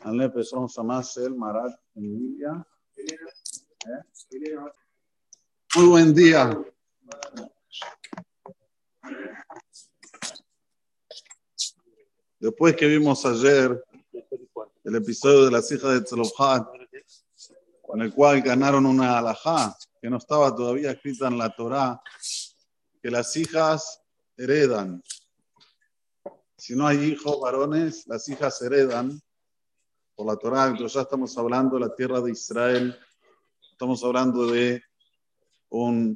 על נפש רום שמש של מרת Emilia. Muy buen día. Después que vimos ayer el episodio de las hijas de Tzalofhat, con el cual ganaron una alajá que no estaba todavía escrita en la Torá, que las hijas heredan. Si no hay hijos varones, las hijas heredan por la Torá. Entonces ya estamos hablando de la tierra de Israel, estamos hablando de un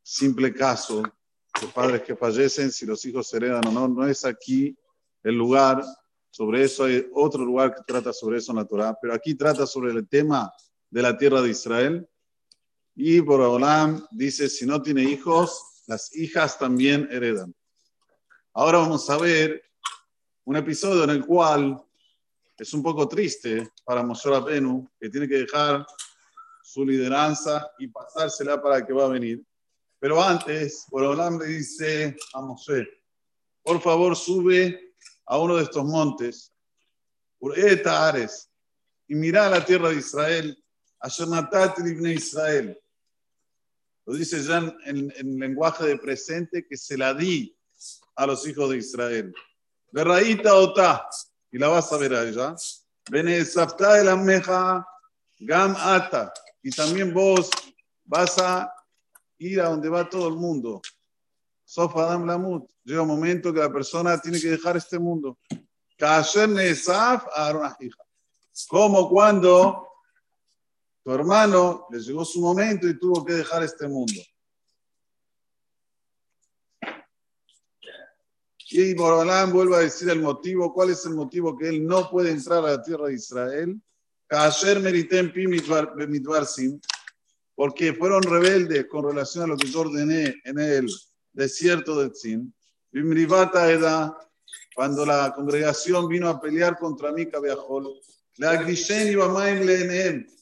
simple caso de padres que fallecen, si los hijos heredan o no, no es aquí el lugar, sobre eso hay otro lugar que trata sobre eso en la Torah, pero aquí trata sobre el tema de la tierra de Israel. Y Borolam dice, si no tiene hijos, las hijas también heredan. Ahora vamos a ver un episodio en el cual es un poco triste para Moshe Rabenu, que tiene que dejar su lideranza y pasársela para que va a venir. Pero antes, Borolam le dice a Moshe, por favor sube a uno de estos montes, Ares, y mira la tierra de Israel, Ashernatat Ibn Israel. Lo dice ya en, en, lenguaje de presente que se la di a los hijos de Israel. Berraíta Ota, y la vas a ver allá. Bene de la Meja, Gam Ata, y también vos vas a ir a donde va todo el mundo. Sof Adam Lamut. Llega un momento que la persona tiene que dejar este mundo. Como cuando tu hermano le llegó su momento y tuvo que dejar este mundo. Y Borolam vuelve a decir el motivo, cuál es el motivo que él no puede entrar a la tierra de Israel. Porque fueron rebeldes con relación a lo que yo ordené en él desierto de Tzin. Cuando la congregación vino a pelear contra mí,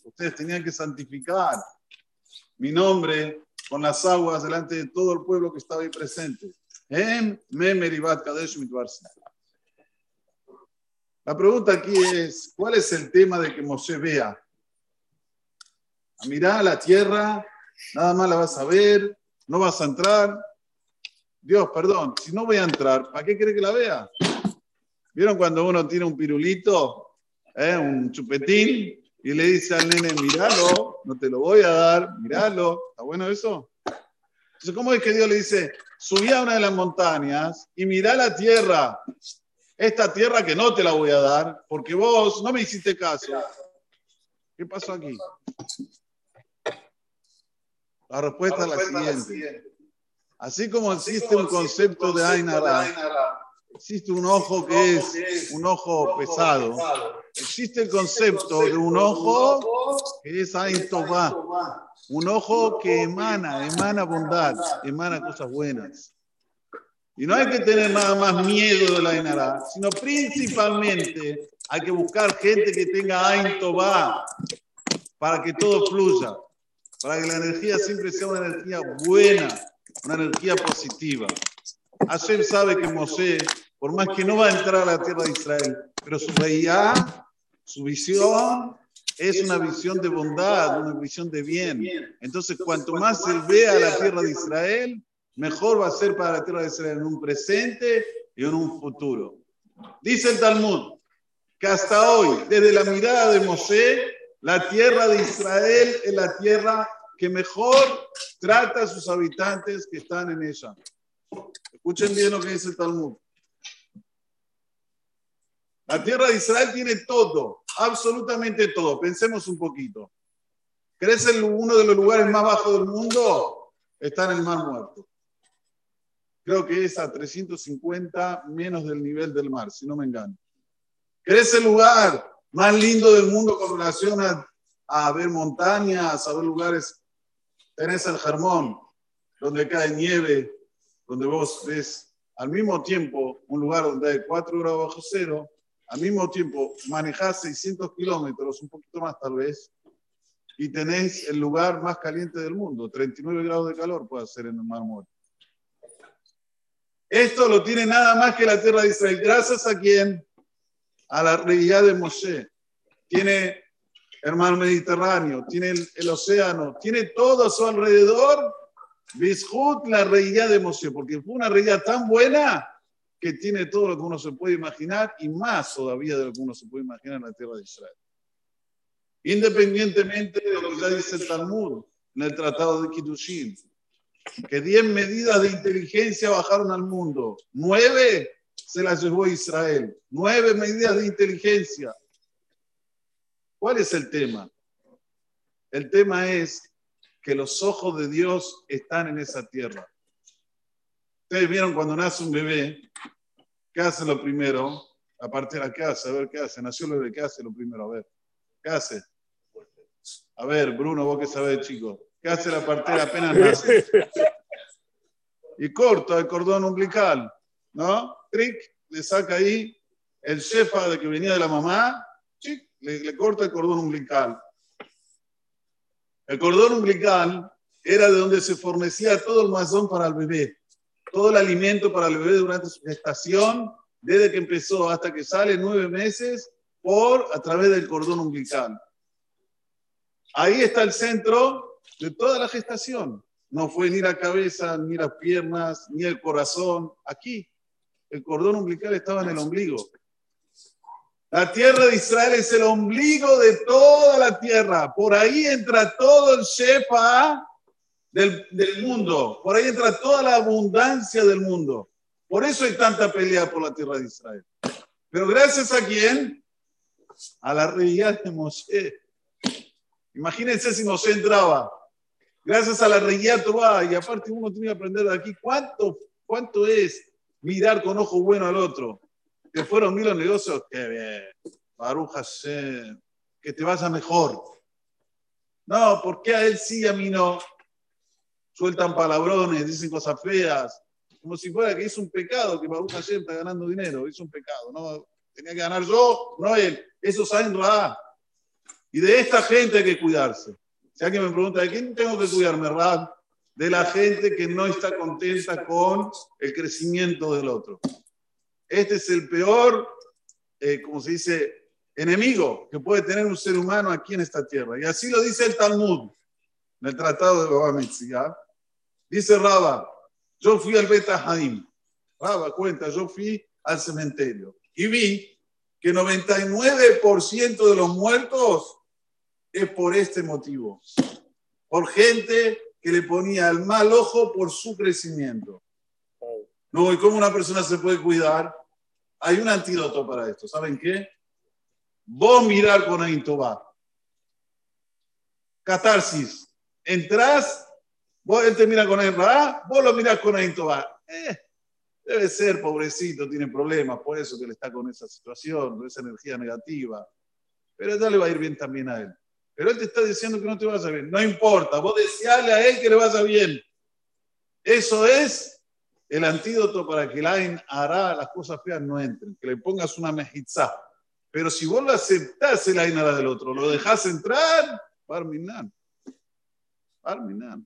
ustedes tenían que santificar mi nombre con las aguas delante de todo el pueblo que estaba ahí presente. La pregunta aquí es, ¿cuál es el tema de que Moshe vea? A mirar a la tierra, nada más la vas a ver, no vas a entrar, Dios, perdón, si no voy a entrar, ¿para qué quiere que la vea? ¿Vieron cuando uno tiene un pirulito, eh, un chupetín, y le dice al nene, míralo, no te lo voy a dar, míralo? ¿Está bueno eso? Entonces, ¿cómo es que Dios le dice, subí a una de las montañas y mirá la tierra, esta tierra que no te la voy a dar, porque vos no me hiciste caso? ¿Qué pasó aquí? La respuesta, es la siguiente. Así como existe un concepto de Ainara, existe un ojo que es un ojo pesado. Existe el concepto de un ojo que es Ain un ojo que emana, emana bondad, emana cosas buenas. Y no hay que tener nada más miedo de la Ainara, sino principalmente hay que buscar gente que tenga Ain para que todo fluya, para que la energía siempre sea una energía buena una energía positiva. Hashem sabe que Mosé, por más que no va a entrar a la tierra de Israel, pero su veía, su visión es una visión de bondad, una visión de bien. Entonces, cuanto más él vea la tierra de Israel, mejor va a ser para la tierra de Israel en un presente y en un futuro. Dice el Talmud que hasta hoy, desde la mirada de Mosé, la tierra de Israel es la tierra que mejor trata a sus habitantes que están en ella. Escuchen bien lo que dice el Talmud. La tierra de Israel tiene todo, absolutamente todo. Pensemos un poquito. ¿Crees en uno de los lugares más bajos del mundo? Está en el Mar Muerto. Creo que es a 350 menos del nivel del mar, si no me engaño. ¿Crees el lugar más lindo del mundo con relación a, a ver montañas, a ver lugares tenés el Germón, donde cae nieve, donde vos ves al mismo tiempo un lugar donde hay 4 grados bajo cero, al mismo tiempo manejás 600 kilómetros, un poquito más tal vez, y tenés el lugar más caliente del mundo, 39 grados de calor puede ser en el Mar Muerto. Esto lo tiene nada más que la tierra de Israel. Gracias a quién? A la realidad de Moshe. Tiene el mar Mediterráneo, tiene el, océano, tiene todo a su alrededor. Bishut, la realidad de Moshe, porque fue una realidad tan buena que tiene todo lo que uno se puede imaginar y más todavía de lo que uno se puede imaginar en la tierra de Israel. Independientemente de lo que ya dice el Talmud en el Tratado de Kiddushin, que 10 medidas de inteligencia bajaron al mundo, nueve se las llevó Israel, nueve medidas de inteligencia. ¿Cuál es el tema? El tema es que los ojos de Dios están en esa tierra. Ustedes vieron cuando nace un bebé, ¿qué hace lo primero? Aparte de la casa, a ver qué hace. Nació el bebé, ¿qué hace lo primero? A ver, ¿qué hace? A ver, Bruno, vos qué sabés, chico. ¿Qué hace la partera apenas nace? Y corta el cordón umbilical, ¿no? Trick, le saca ahí el cefa de que venía de la mamá, le, le corta el cordón umbilical. El cordón umbilical era de donde se fornecía todo el mazón para el bebé todo el alimento para el bebé durante su gestación, desde que empezó hasta que sale nueve meses, por a través del cordón umbilical. Ahí está el centro de toda la gestación. No fue ni la cabeza, ni las piernas, ni el corazón. Aquí, el cordón umbilical estaba en el ombligo. La tierra de Israel es el ombligo de toda la tierra. Por ahí entra todo el Shefa del, mundo. Por ahí entra toda la abundancia del mundo. Por eso hay tanta pelea por la tierra de Israel. Pero gracias a quién? A la realidad de Moshe. Imagínense si Moshe entraba. Gracias a la realidad Torah. Y aparte uno tiene que aprender de aquí cuánto, cuánto es mirar con ojo bueno al otro. Que fueron mil los negocios. Qué bien. Baruch Hashem. Que te vaya mejor. No, porque a él sí, a mí no? Sueltan palabrones, dicen cosas feas, como si fuera que es un pecado que Baruch Hashem está ganando dinero, es un pecado, no tenía que ganar yo, no él, eso en Ra. Y de esta gente hay que cuidarse. Si alguien me pregunta, ¿de quién tengo que cuidarme, Ra? De la gente que no está contenta con el crecimiento del otro. Este es el peor, eh, como se dice, enemigo que puede tener un ser humano aquí en esta tierra. Y así lo dice el Talmud, en el Tratado de Baba Mitzvah. Dice Raba, yo fui al Beta Haim. Raba cuenta, yo fui al cementerio y vi que 99% de los muertos es por este motivo. Por gente que le ponía el mal ojo por su crecimiento. No, ¿y cómo una persona se puede cuidar? Hay un antídoto para esto. ¿Saben qué? Vos mirar con Aintoba. Catarsis. Entrás Vos, él te mira con el vos lo mirás con el Eh, debe ser, pobrecito, tiene problemas, por eso que le está con esa situación, con esa energía negativa. Pero ya le va a ir bien también a él. Pero él te está diciendo que no te vaya bien. No importa, vos deseale a él que le vaya bien. Eso es el antídoto para que el Ain hará las cosas feas no entren, que le pongas una mejizá. Pero si vos lo aceptás el Ain hará del otro, lo dejás entrar, Barminan. Barminan.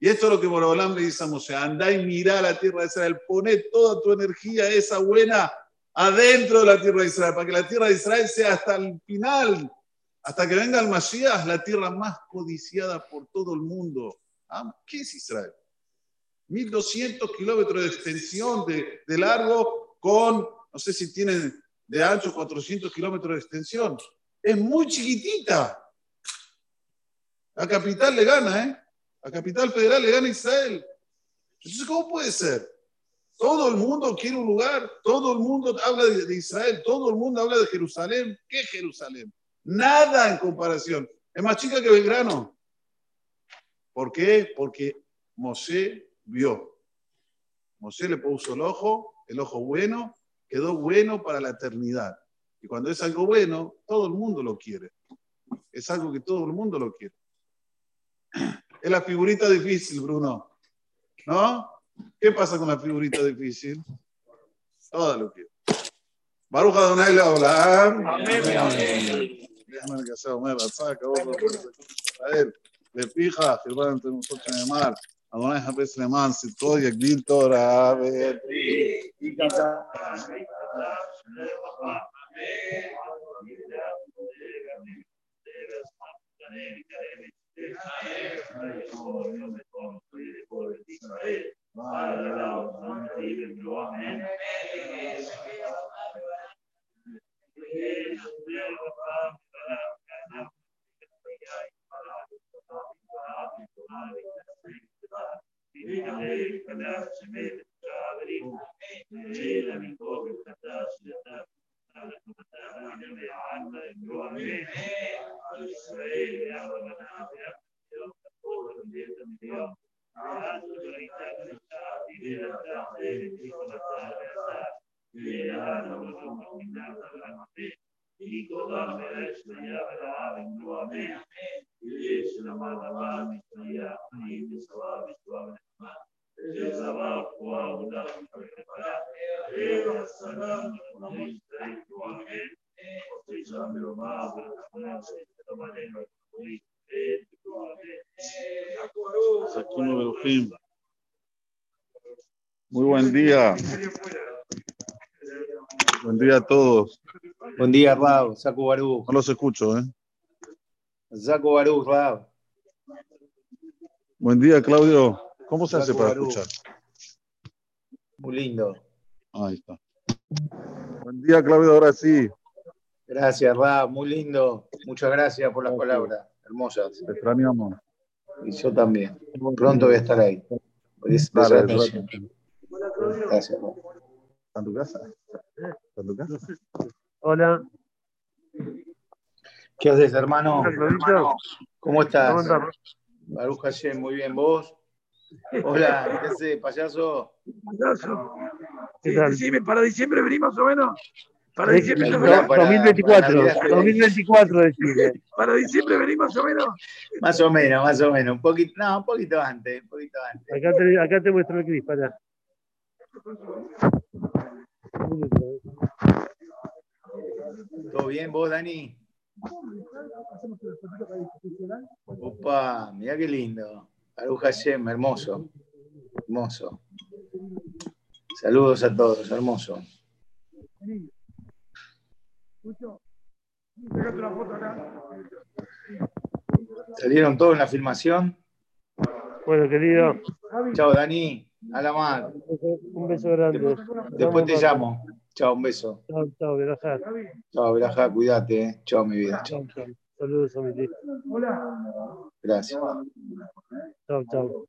Y esto es lo que Borobolán le dice a Moshe, anda y mira la tierra de Israel, pone toda tu energía esa buena adentro de la tierra de Israel, para que la tierra de Israel sea hasta el final, hasta que venga el Mashiach, la tierra más codiciada por todo el mundo. Ah, ¿Qué es Israel? 1200 kilómetros de extensión de, de, largo con, no sé si tienen de ancho 400 kilómetros de extensión. Es muy chiquitita. La capital le gana, ¿eh? La capital federal le gana a Israel. Entonces, ¿cómo puede ser? Todo el mundo quiere un lugar, todo el mundo habla de, Israel, todo el mundo habla de Jerusalén. ¿Qué Jerusalén? Nada en comparación. Es más chica que Belgrano. ¿Por qué? Porque Mosé vio. Mosé le puso el ojo, el ojo bueno, quedó bueno para la eternidad. Y cuando es algo bueno, todo el mundo lo quiere. Es algo que todo el mundo lo quiere Es la figurita difícil, Bruno. ¿No? ¿Qué pasa con la figurita difícil? Todo lo que. Baruch Adonai Leolam. Amén. Déjame que sea Omer, saca, vos, a ver, le fija, que entre nosotros en el mar. אדוני חפש למען צדקו יגדיל תורה וידריך. Saquino Berujim. Muy buen día. Buen día a todos. Buen día, Rab. Saco Barú. No los escucho, ¿eh? Buen día, Claudio. ¿Cómo se hace para escuchar? Muy lindo. Ahí está. Buen día, Claudio. Ahora sí. Gracias, Rab. Muy lindo. Muchas gracias por las palabras. Hermosas. Te extrañamos. Y yo también. Pronto voy a estar ahí. Es dale. Gracias. ¿Está en tu casa? ¿Está en tu casa? Hola, ¿Qué haces, hermano? ¿Cómo estás? ¿cómo andás? Baruch Hashem, muy bien. ¿Vos? Hola, ¿qué haces, payaso? Payaso. ¿Qué Sí, tal? decime, para diciembre venimos más o menos. Para Sí, diciembre, no, más o menos. para- 2024, para Navidad. 2024 decide. para diciembre venimos más o menos. Más o menos, más o menos. Un poquito, no, un poquito antes, un poquito antes. Acá te, acá te muestro el gris, para. ¿Todo bien vos, Dani? Opa, mirá qué lindo. Baruch Hashem, hermoso. Hermoso. Saludos a todos, hermoso. ¿Salieron todos en la filmación? Bueno, querido, Chao, Dani. A la mar. un beso grande. Después te llamo. Chao, un beso. Chao, chao, Verajá. Chao, Verajá, cuídate. eh. Chao, mi vida. Chao. Chao. Saludos a mi tío. Gracias. Chao, chao.